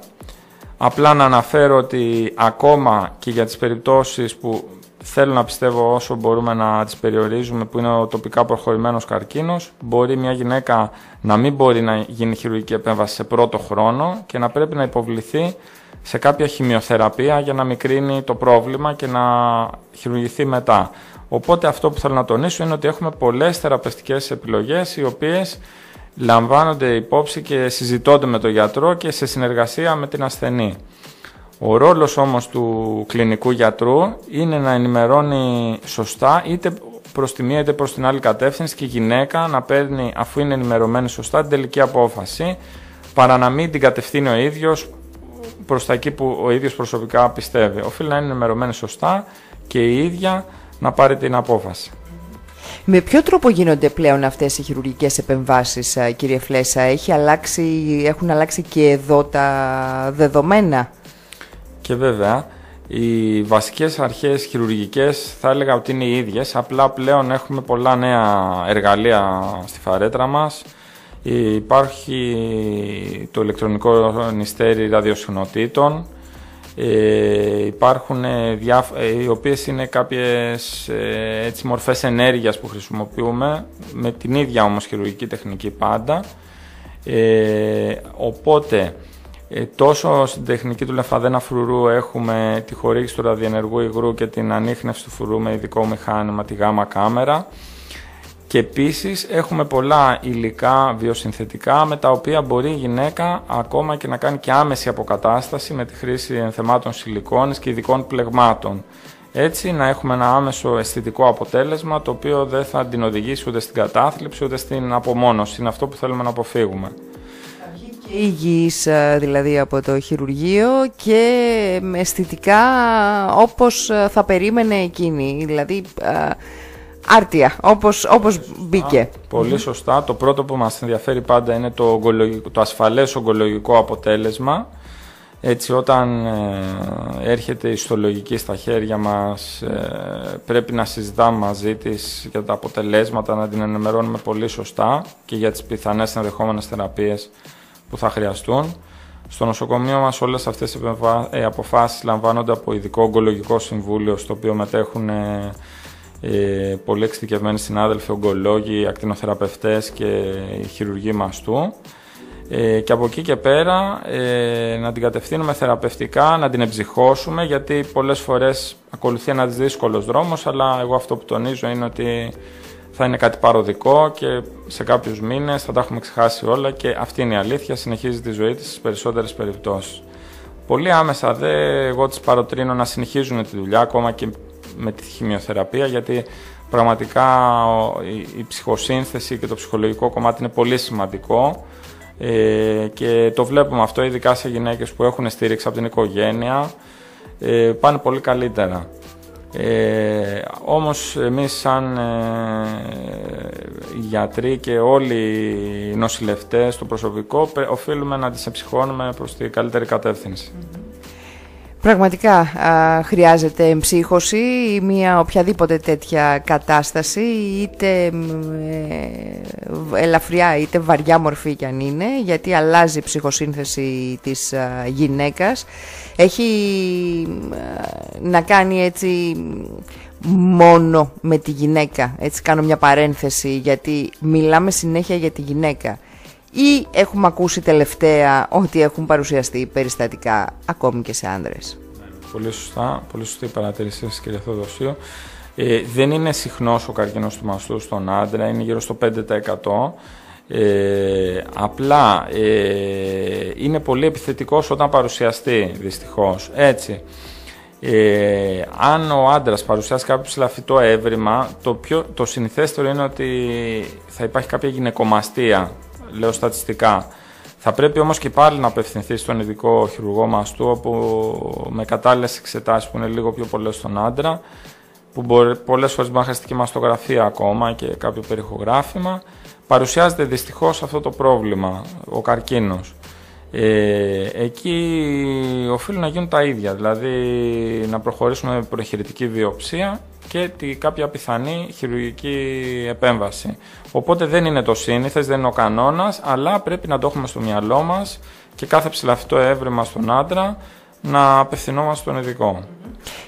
Απλά να αναφέρω ότι ακόμα και για τις περιπτώσεις που θέλω να πιστεύω όσο μπορούμε να τις περιορίζουμε που είναι ο τοπικά προχωρημένος καρκίνος μπορεί μια γυναίκα να μην μπορεί να γίνει χειρουργική επέμβαση σε πρώτο χρόνο και να πρέπει να υποβληθεί σε κάποια χημειοθεραπεία για να μικρύνει το πρόβλημα και να χειρουργηθεί μετά. Οπότε αυτό που θέλω να τονίσω είναι ότι έχουμε πολλές θεραπευτικές επιλογές οι οποίες λαμβάνονται υπόψη και συζητώνται με τον γιατρό και σε συνεργασία με την ασθενή. Ο ρόλος όμως του κλινικού γιατρού είναι να ενημερώνει σωστά είτε προς τη μία είτε προς την άλλη κατεύθυνση και η γυναίκα να παίρνει αφού είναι ενημερωμένη σωστά την τελική απόφαση παρά να μην την κατευθύνει ο ίδιος προς τα εκεί που ο ίδιος προσωπικά πιστεύει. Οφείλει να είναι ενημερωμένη σωστά και η ίδια να πάρει την απόφαση. Με ποιο τρόπο γίνονται πλέον αυτές οι χειρουργικές επεμβάσεις, κύριε Φλέσα, Έχει αλλάξει, έχουν αλλάξει και εδώ τα δεδομένα; Και βέβαια, οι βασικές αρχές χειρουργικές θα έλεγα ότι είναι οι ίδιες, απλά πλέον έχουμε πολλά νέα εργαλεία στη φαρέτρα μας. Υπάρχει το ηλεκτρονικό νηστέρι ραδιοσυχνοτήτων, ε, υπάρχουν διάφ... ε, οι οποίες είναι κάποιες ε, έτσι, μορφές ενέργειας που χρησιμοποιούμε, με την ίδια όμως χειρουργική τεχνική πάντα. Ε, οπότε ε, τόσο στην τεχνική του λεφαδένα φρουρού έχουμε τη χορήγηση του ραδιενεργού υγρού και την ανείχνευση του φρουρού με ειδικό μηχάνημα, τη γάμα κάμερα. Και επίσης έχουμε πολλά υλικά βιοσυνθετικά με τα οποία μπορεί η γυναίκα ακόμα και να κάνει και άμεση αποκατάσταση με τη χρήση ενθεμάτων σιλικόνης και ειδικών πλεγμάτων. Έτσι να έχουμε ένα άμεσο αισθητικό αποτέλεσμα το οποίο δεν θα την οδηγήσει ούτε στην κατάθλιψη ούτε στην απομόνωση. Είναι αυτό που θέλουμε να αποφύγουμε υγιής ε, δηλαδή από το χειρουργείο και αισθητικά όπως ε, θα περίμενε εκείνη, δηλαδή ε, άρτια, όπως, όπως μπήκε. Πολύ σωστά. Το πρώτο που μας ενδιαφέρει πάντα είναι το, το ασφαλές ογκολογικό αποτέλεσμα. Έτσι όταν έρχεται η ιστολογική στα χέρια μας πρέπει να συζητάμε μαζί της για τα αποτελέσματα, να την ενημερώνουμε πολύ σωστά και για τις πιθανές ενδεχόμενες θεραπείες που θα χρειαστούν. Στο νοσοκομείο μας όλες αυτές οι ε, αποφάσεις λαμβάνονται από ειδικό ογκολογικό συμβούλιο στο οποίο μετέχουν ε, ε, πολύ εξειδικευμένοι συνάδελφοι, ογκολόγοι, ακτινοθεραπευτές και χειρουργοί μαστού. Ε, και από εκεί και πέρα ε, να την κατευθύνουμε θεραπευτικά, να την εμψυχώσουμε γιατί πολλές φορές ακολουθεί ένας δύσκολος δρόμος αλλά εγώ αυτό που τονίζω είναι ότι θα είναι κάτι παροδικό και σε κάποιους μήνες θα τα έχουμε ξεχάσει όλα και αυτή είναι η αλήθεια, συνεχίζει τη ζωή της στις περισσότερες περιπτώσεις. Πολύ άμεσα δε εγώ τις παροτρύνω να συνεχίζουν τη δουλειά ακόμα και με τη χημειοθεραπεία γιατί πραγματικά ο- η, η ψυχοσύνθεση και το ψυχολογικό κομμάτι είναι πολύ σημαντικό ε, και το βλέπουμε αυτό ειδικά σε γυναίκες που έχουν στήριξη από την οικογένεια ε, πάνε πολύ καλύτερα. Ε, όμως εμείς σαν ε, γιατροί και όλοι οι νοσηλευτές, το προσωπικό, πε- οφείλουμε να τις εψυχώνουμε προς τη καλύτερη κατεύθυνση. Πραγματικά α, χρειάζεται εμψύχωση ή μια οποιαδήποτε τέτοια κατάσταση είτε μ, ε, ελαφριά είτε βαριά μορφή κι αν είναι γιατί αλλάζει η ψυχοσύνθεση της α, γυναίκας. Έχει μ, α, να κάνει έτσι μ, μόνο με τη γυναίκα. Έτσι κάνω μια παρένθεση γιατί μιλάμε συνέχεια για τη γυναίκα ή έχουμε ακούσει τελευταία ότι έχουν παρουσιαστεί περιστατικά ακόμη και σε άνδρες. Πολύ σωστά, πολύ σωστή η παρατήρησή σας κύριε Θεοδοσίου. Ε, δεν είναι συχνός ο καρκίνος του μαστού στον άντρα, είναι γύρω στο 5%. Ε, απλά ε, είναι πολύ επιθετικός όταν παρουσιαστεί δυστυχώς. Έτσι, ε, αν ο άντρας παρουσιάσει κάποιο ψηλαφιτό έβριμα, το, πιο, το συνηθέστερο είναι ότι θα υπάρχει κάποια γυναικομαστία, λέω στατιστικά. Θα πρέπει όμως και πάλι να απευθυνθεί στον ειδικό χειρουργό μαστού, όπου με κατάλληλες εξετάσεις που είναι λίγο πιο πολλές στον άντρα, που μπορεί, πολλές φορές μπορεί να χρειαστεί και μαστογραφία ακόμα και κάποιο περιχογράφημα, παρουσιάζεται δυστυχώς αυτό το πρόβλημα, ο καρκίνος. Ε, εκεί οφείλουν να γίνουν τα ίδια, δηλαδή να προχωρήσουμε με προχειρητική βιοψία και τη, κάποια πιθανή χειρουργική επέμβαση. Οπότε δεν είναι το σύνηθες, δεν είναι ο κανόνας, αλλά πρέπει να το έχουμε στο μυαλό μας και κάθε ψηλαφιτό έβρεμα στον άντρα να απευθυνόμαστε στον ειδικό.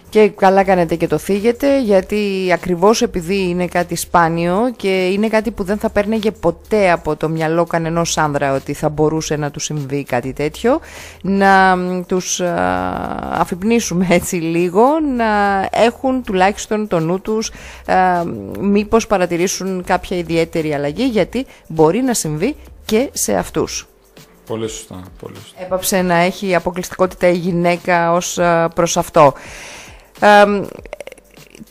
Και καλά κάνετε και το θίγετε γιατί ακριβώς επειδή είναι κάτι σπάνιο και είναι κάτι που δεν θα παίρνεγε ποτέ από το μυαλό κανενός άνδρα ότι θα μπορούσε να του συμβεί κάτι τέτοιο να μ, τους α, αφυπνίσουμε έτσι λίγο να έχουν τουλάχιστον το νου τους α, μήπως παρατηρήσουν κάποια ιδιαίτερη αλλαγή γιατί μπορεί να συμβεί και σε αυτούς. Πολύ σωστά, πολύ σωστά. Έπαψε να έχει αποκλειστικότητα η γυναίκα ως α, προς αυτό. Ε, μ,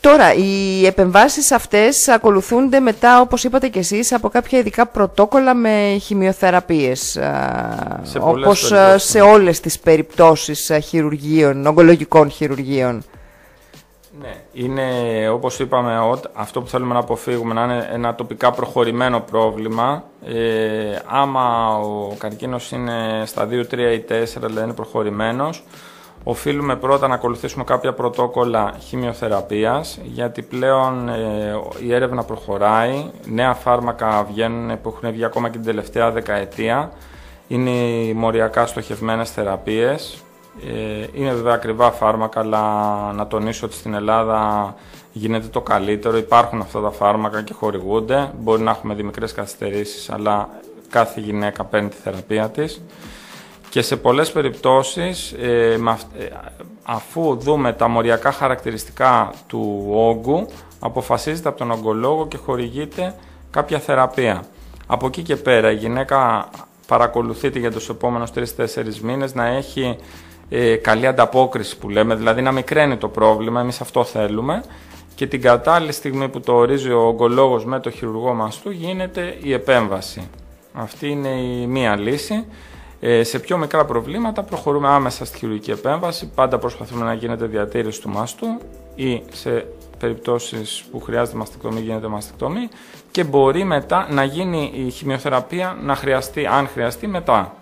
τώρα, οι επεμβάσεις αυτές ακολουθούνται μετά, όπως είπατε και εσείς, από κάποια ειδικά πρωτόκολλα με χημειοθεραπείες. α, Σε πολλές όπως α, περιπτώσεις, σε ναι. όλες τις περιπτώσεις α, χειρουργείων, ογκολογικών χειρουργείων. Ναι, είναι όπως είπαμε ο- αυτό που θέλουμε να αποφύγουμε να είναι ένα τοπικά προχωρημένο πρόβλημα. Ε, άμα ο καρκίνος είναι στα 2, 3 ή 4, δηλαδή είναι προχωρημένος, οφείλουμε πρώτα να ακολουθήσουμε κάποια πρωτόκολλα χημειοθεραπείας, γιατί πλέον ε, η έρευνα προχωράει, νέα φάρμακα βγαίνουν που έχουν βγει ακόμα και την τελευταία δεκαετία, είναι οι μοριακά στοχευμένες θεραπείες, ε, είναι βέβαια ακριβά φάρμακα, αλλά να τονίσω ότι στην Ελλάδα γίνεται το καλύτερο. Υπάρχουν αυτά τα φάρμακα και χορηγούνται. Μπορεί να έχουμε μικρές καθυστερήσεις, αλλά κάθε γυναίκα παίρνει τη θεραπεία της. Και σε πολλές περιπτώσεις, ε, με αυ- ε, αφού δούμε τα μοριακά χαρακτηριστικά του όγκου, αποφασίζεται από τον ογκολόγο και χορηγείται κάποια θεραπεία. Από εκεί και πέρα η γυναίκα παρακολουθείται για τους επόμενους 3-4 μήνες να έχει ε, καλή ανταπόκριση που λέμε, δηλαδή να μικραίνει το πρόβλημα, εμείς αυτό θέλουμε και την κατάλληλη στιγμή που το ορίζει ο ογκολόγος με το χειρουργό μαστού γίνεται η επέμβαση. Αυτή είναι η μία λύση. Ε, σε πιο μικρά προβλήματα προχωρούμε άμεσα στη χειρουργική επέμβαση. Πάντα προσπαθούμε να γίνεται διατήρηση του μάστου ή σε περιπτώσεις που χρειάζεται μαστεκτομή γίνεται μαστεκτομή και μπορεί μετά να γίνει η χημειοθεραπεία να χρειαστεί, αν χρειαστεί μετά.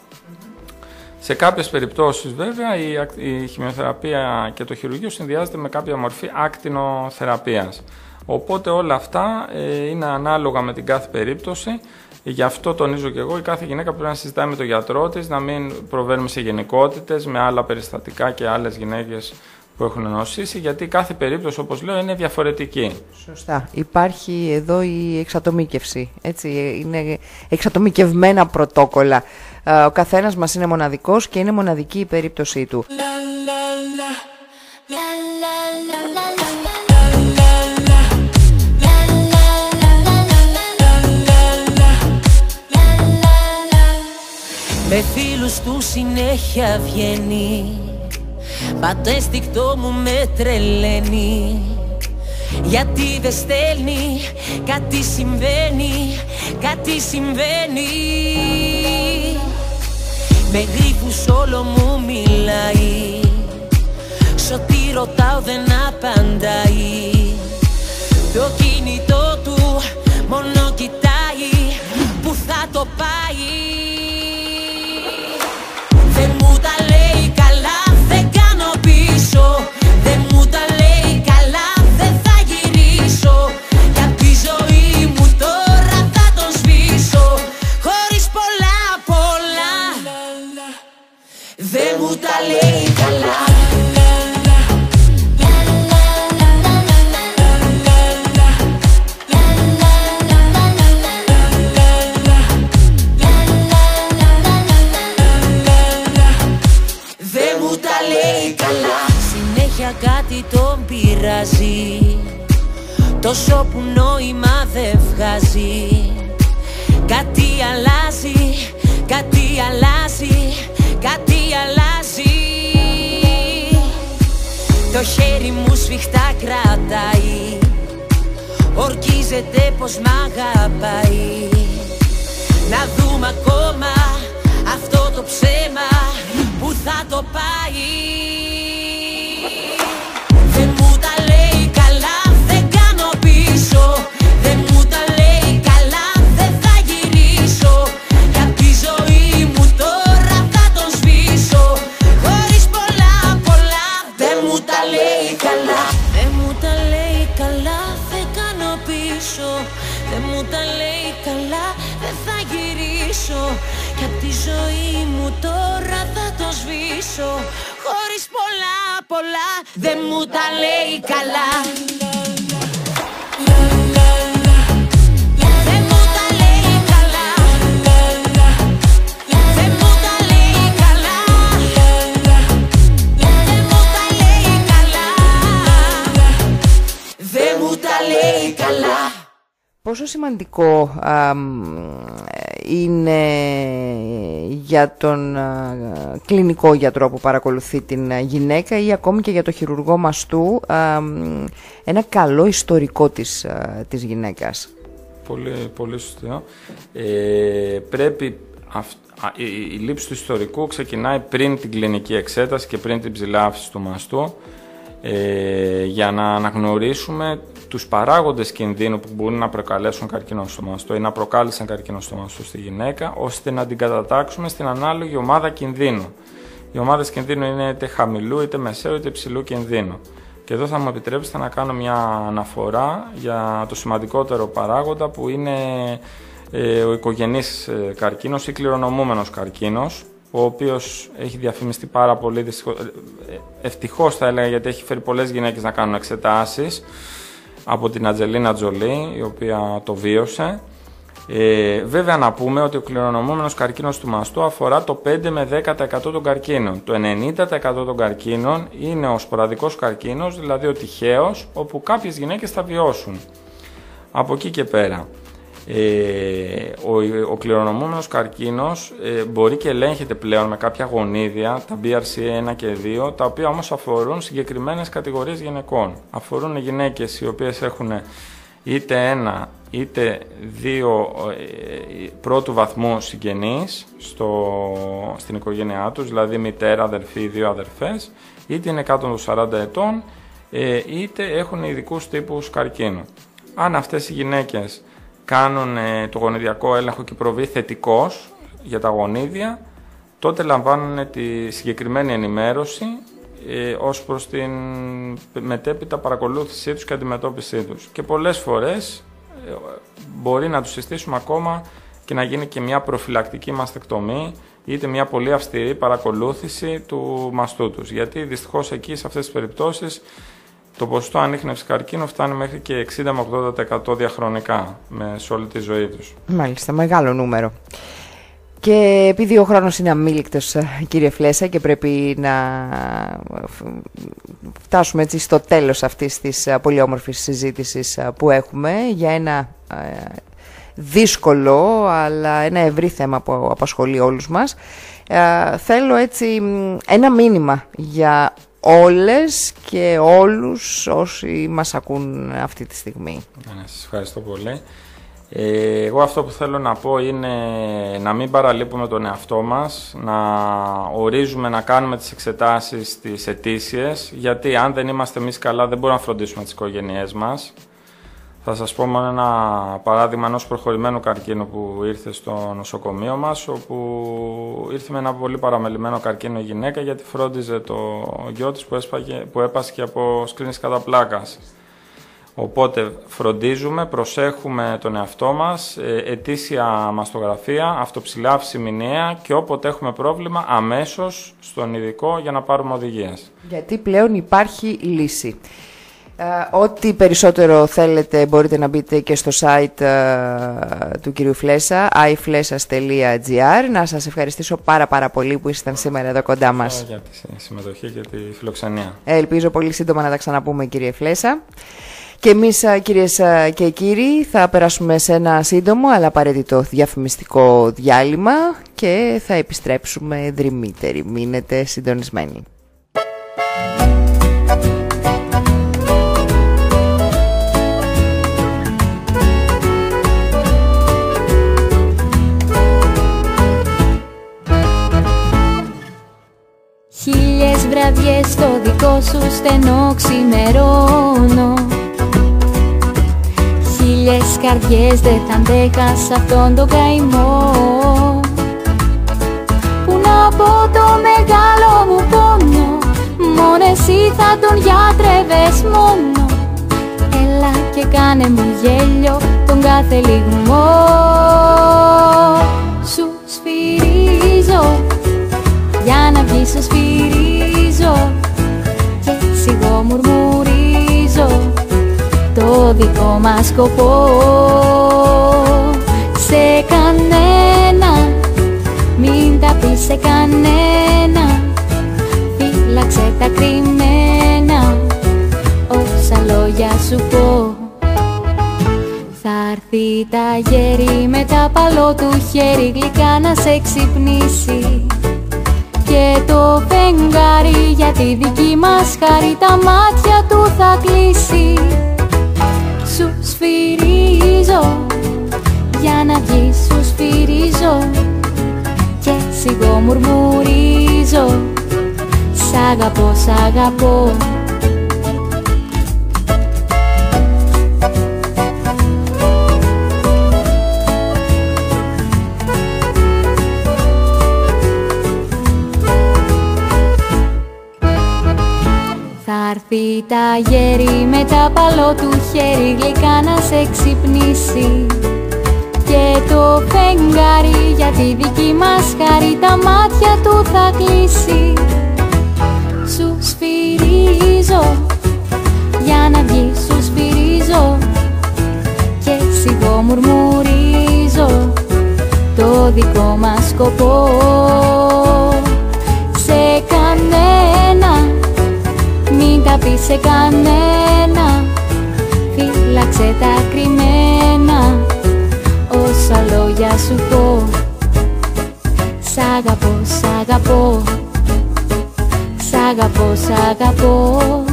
Σε κάποιες περιπτώσεις βέβαια η, ακ- η χημειοθεραπεία και το χειρουργείο συνδυάζεται με κάποια μορφή άκτινοθεραπείας. Οπότε όλα αυτά ε, είναι ανάλογα με την κάθε περίπτωση. Γι' αυτό τονίζω και εγώ, η κάθε γυναίκα πρέπει να συζητάει με τον γιατρό της, να μην προβαίνουμε σε γενικότητες με άλλα περιστατικά και άλλες γυναίκες που έχουν νοσήσει, γιατί κάθε περίπτωση, όπως λέω, είναι διαφορετική. Σωστά. Υπάρχει εδώ η εξατομίκευση. Έτσι, είναι εξατομικευμένα πρωτόκολλα. Ε, Ο καθένας μας είναι μοναδικός και είναι μοναδική η περίπτωσή του. Με φίλους του συνέχεια βγαίνει Μα το αίσθηκτό μου με τρελαίνει Γιατί δεν στέλνει, κάτι συμβαίνει, κάτι συμβαίνει Με γρήφους όλο μου μιλάει. Σ' ό,τι ρωτάω δεν απαντάει. Το κινητό του μόνο κοιτάει. Που θα το πάει; Δεν μου τα λέει καλά, δεν κάνω πίσω καλά. Συνέχεια κάτι τον πειράζει. Τόσο που νόημα δεν βγάζει. Κάτι αλλάζει, κάτι αλλάζει, κάτι αλλάζει Το χέρι μου σφιχτά κρατάει. Ορκίζεται πως μ' αγαπάει. Να δούμε ακόμα αυτό το ψέμα που θα το πάει. Δεν μου τα λέει καλά, δεν κάνω πίσω Δεν μου τα λέει καλά. Πόσο σημαντικό α, μ, είναι για τον α, κλινικό γιατρό που παρακολουθεί την α, γυναίκα ή ακόμη και για το χειρουργό μαστού α, μ, ένα καλό ιστορικό της, α, της γυναίκας. Πολύ, πολύ σωστό. Ε, πρέπει αυ- α, η, η λήψη του ιστορικού ξεκινάει πριν την κλινική εξέταση και πριν την ψηλάφιση του μαστού ε, για να αναγνωρίσουμε τους παράγοντες κινδύνου που μπορούν να προκαλέσουν καρκίνο στο μαστό ή να προκάλεσαν καρκίνο στο μαστό στη γυναίκα, ώστε να την κατατάξουμε στην ανάλογη ομάδα κινδύνου. Οι ομάδες κινδύνου είναι είτε χαμηλού, είτε μεσαίου, είτε υψηλού κινδύνου. Και εδώ θα μου επιτρέψετε να κάνω μια αναφορά για το σημαντικότερο παράγοντα που είναι ε, ο οικογενής ε, καρκίνος ή κληρονομούμενος καρκίνος, ο οποίος έχει διαφημιστεί πάρα πολύ, δυστυχώς, ε, ε, ευτυχώς θα έλεγα γιατί έχει φέρει πολλές γυναίκες να κάνουν εξετάσεις από την Ατζελίνα Τζολί, η οποία το βίωσε. Ε, βέβαια να πούμε ότι ο κληρονομούμενος καρκίνος του μαστού αφορά το 5 με 10% των καρκίνων. Το 90% των καρκίνων είναι ο σποραδικός καρκίνος, δηλαδή ο τυχαίος, όπου κάποιες γυναίκες θα βιώσουν. Από εκεί και πέρα. Ε, ο, ο κληρονομούμενος καρκίνος ε, μπορεί και ελέγχεται πλέον με κάποια γονίδια, τα BRCA1 και 2, τα οποία όμως αφορούν συγκεκριμένες κατηγορίες γυναικών. Αφορούν γυναίκες οι οποίες έχουν είτε ένα είτε δύο ε, πρώτου βαθμού συγγενείς στο, στην οικογένειά τους, δηλαδή μητέρα, αδερφή, δύο αδερφές, είτε είναι κάτω των 40 ετών, ε, είτε έχουν ειδικούς τύπους καρκίνου. Αν αυτές οι γυναίκες κάνουν ε, το γονιδιακό έλεγχο και προβεί θετικός για τα γονίδια, τότε λαμβάνουν τη συγκεκριμένη ενημέρωση ε, ως προς την μετέπειτα παρακολούθησή τους και αντιμετώπιση τους. Και πολλές φορές ε, μπορεί να τους συστήσουμε ακόμα και να γίνει και μια προφυλακτική μαστεκτομή είτε μια πολύ αυστηρή παρακολούθηση του μαστού τους. Γιατί δυστυχώς εκεί σε αυτές τις περιπτώσεις το ποσοστό ανείχνευσης καρκίνου φτάνει μέχρι και 60 με 80% διαχρονικά με, σε όλη τη ζωή τους. Μάλιστα, μεγάλο νούμερο. Και επειδή ο χρόνος είναι αμήλικτος, ε, κύριε Φλέσα, και πρέπει να φτάσουμε έτσι στο τέλος αυτής της ε, πολύ όμορφης συζήτησης ε, που έχουμε για ένα δύσκολο αλλά ένα ευρύ θέμα που απασχολεί όλους μας, θέλω έτσι ένα μήνυμα για όλες και όλους όσοι μας ακούν αυτή τη στιγμή. Ναι, σας ευχαριστώ πολύ. Ε, εγώ αυτό που θέλω να πω είναι να μην παραλείπουμε τον εαυτό μας, να ορίζουμε να κάνουμε τις εξετάσεις τις ετήσιες, γιατί αν δεν είμαστε εμείς καλά δεν μπορούμε να φροντίσουμε τις οικογένειές μας. Θα σας πω μόνο ένα παράδειγμα ενός προχωρημένου καρκίνου που ήρθε στο νοσοκομείο μας, όπου ήρθε με ένα πολύ παραμελημένο καρκίνο γυναίκα γιατί φρόντιζε το γιο της που, έσπαγε, που έπασχε από σκρίνης κατά πλάκας. Οπότε φροντίζουμε, προσέχουμε τον εαυτό μας, ε, ετήσια μαστογραφία, αυτοψηλάφιση μηνιαία και όποτε έχουμε πρόβλημα αμέσως στον ειδικό για να πάρουμε οδηγίες. Γιατί πλέον υπάρχει λύση. Ε, ό,τι περισσότερο θέλετε μπορείτε να μπείτε και στο site ε, του κυρίου Φλέσα, iflesas.gr. Να σας ευχαριστήσω πάρα πάρα πολύ που ήσασταν σήμερα εδώ κοντά μας. Για τη συμμετοχή και τη φιλοξενία. ελπίζω πολύ σύντομα να τα ξαναπούμε κύριε Φλέσα. Και εμείς κυρίες και κύριοι θα περάσουμε σε ένα σύντομο αλλά απαραίτητο διαφημιστικό διάλειμμα και θα επιστρέψουμε δρυμύτεροι. Μείνετε συντονισμένοι. Χίλιες βραδιές στο δικό σου στενό ξημερώνω. Χίλιες καρδιές δεν θα αντέχα σε αυτόν τον καημό. Πού να πω το μεγάλο μου πόνο Μόνος εσύ θα τον γιατρεύες μόνο. Έλα και κάνε μου γέλιο τον κάθε λιγμό για να βγεις σου σφυρίζω και σιγό μουρμουρίζω. Το δικό μας σκοπό. Σε κανένα μην τα πεις σε κανένα. Φύλαξε τα κρυμμένα. Όσα λόγια σου πω. Θα έρθει τα γέρι με τα παλό του χέρι γλυκά να σε ξυπνήσει και το φεγγάρι για τη δική μας χάρη τα μάτια του θα κλείσει. Σου σφυρίζω για να βγεις σου σφυρίζω. Και σιγό μουρμουρίζω Σ' αγαπώ, σ' αγαπώ τα γέρι με τα παλό του χέρι γλυκά να σε ξυπνήσει. Και το φεγγάρι για τη δική μας χάρη τα μάτια του θα κλείσει. Σου σφυρίζω για να βγεις σου σφυρίζω. Και σιγό μουρμουρίζω το δικό μας σκοπό μην τα πεις σε κανένα. Φύλαξε τα κρυμμένα. Όσα λόγια σου πω. Σ' αγαπώ, σ' αγαπώ. Σ' αγαπώ, σ' αγαπώ.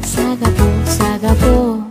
Σ' αγαπώ, σ' αγαπώ